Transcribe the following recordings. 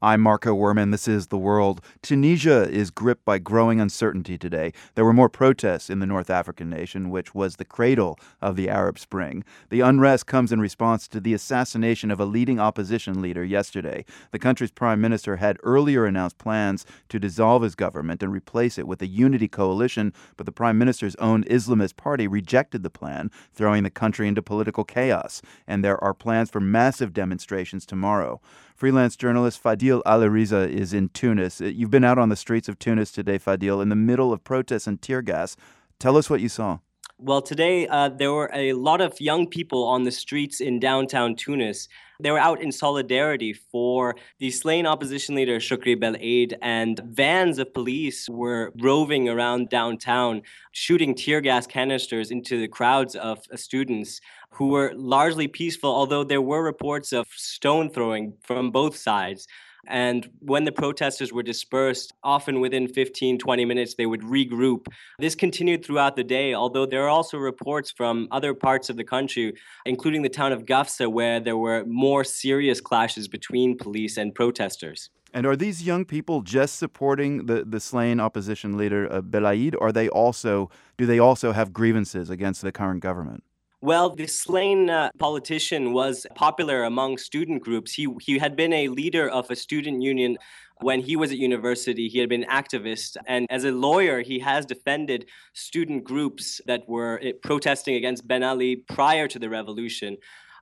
I'm Marco Werman. This is The World. Tunisia is gripped by growing uncertainty today. There were more protests in the North African nation, which was the cradle of the Arab Spring. The unrest comes in response to the assassination of a leading opposition leader yesterday. The country's prime minister had earlier announced plans to dissolve his government and replace it with a unity coalition, but the prime minister's own Islamist party rejected the plan, throwing the country into political chaos. And there are plans for massive demonstrations tomorrow. Freelance journalist Fadil Aliriza is in Tunis. Uh, you've been out on the streets of Tunis today, Fadil, in the middle of protests and tear gas. Tell us what you saw. Well, today uh, there were a lot of young people on the streets in downtown Tunis. They were out in solidarity for the slain opposition leader Chokri Belaid, and vans of police were roving around downtown, shooting tear gas canisters into the crowds of uh, students who were largely peaceful, although there were reports of stone throwing from both sides. And when the protesters were dispersed, often within 15, 20 minutes, they would regroup. This continued throughout the day, although there are also reports from other parts of the country, including the town of Gafsa, where there were more serious clashes between police and protesters. And are these young people just supporting the, the slain opposition leader uh, Belaid, or they also do they also have grievances against the current government? Well, the slain uh, politician was popular among student groups. He, he had been a leader of a student union when he was at university. He had been an activist. And as a lawyer, he has defended student groups that were eh, protesting against Ben Ali prior to the revolution.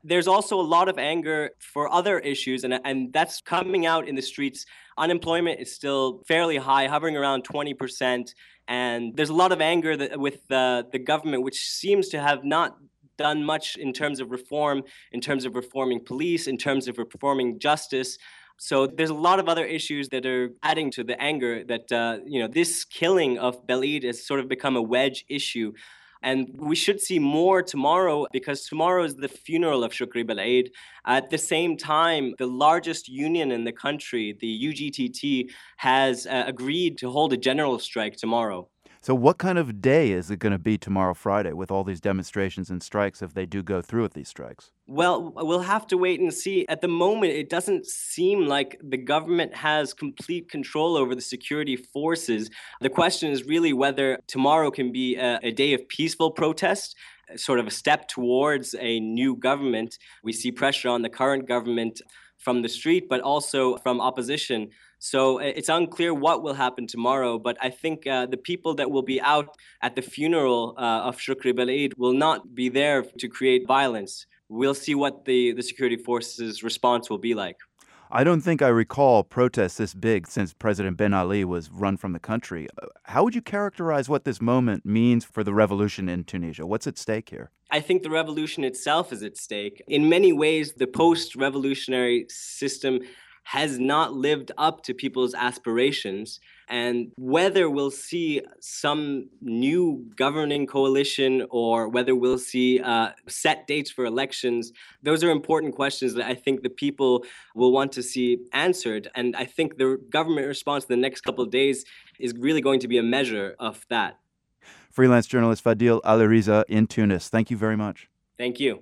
There's also a lot of anger for other issues, and, and that's coming out in the streets. Unemployment is still fairly high, hovering around 20%. And there's a lot of anger that, with the, the government, which seems to have not done much in terms of reform, in terms of reforming police, in terms of reforming justice. So there's a lot of other issues that are adding to the anger that uh, you know this killing of Belaid has sort of become a wedge issue. And we should see more tomorrow because tomorrow is the funeral of Chokri Belaid. At the same time, the largest union in the country, the UGTT, has uh, agreed to hold a general strike tomorrow. So, what kind of day is it going to be tomorrow, Friday, with all these demonstrations and strikes if they do go through with these strikes? Well, we'll have to wait and see. At the moment, it doesn't seem like the government has complete control over the security forces. The question is really whether tomorrow can be a, a day of peaceful protest sort of a step towards a new government. We see pressure on the current government from the street, but also from opposition. So it's unclear what will happen tomorrow, but I think uh, the people that will be out at the funeral uh, of Chokri Belaid will not be there to create violence. We'll see what the, the security forces' response will be like. I don't think I recall protests this big since President Ben Ali was run from the country. How would you characterize what this moment means for the revolution in Tunisia? What's at stake here? I think the revolution itself is at stake. In many ways, the post revolutionary system has not lived up to people's aspirations. And whether we'll see some new governing coalition or whether we'll see uh, set dates for elections, those are important questions that I think the people will want to see answered. And I think the government response in the next couple of days is really going to be a measure of that. Freelance journalist Fadil Aliriza in Tunis. Thank you very much. Thank you.